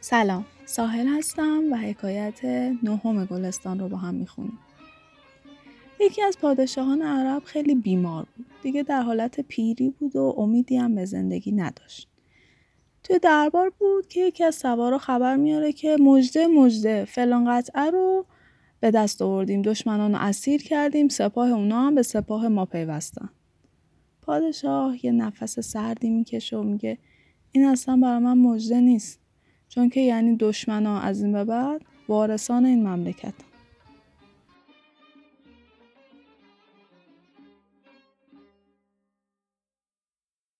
سلام. ساحل هستم و حکایت نهم گلستان رو با هم می‌خونیم. یکی از پادشاهان عرب خیلی بیمار بود. دیگه در حالت پیری بود و امیدی هم به زندگی نداشت. توی دربار بود که یکی از سوارا خبر میاره که مجده مجده فلان قطعه رو به دست آوردیم. دشمنان رو اسیر کردیم. سپاه اونا هم به سپاه ما پیوستن. پادشاه یه نفس سردی می‌کشه و میگه این اصلا برای من مجده نیست. چون که یعنی دشمنا از این به بعد وارثان این مملکت.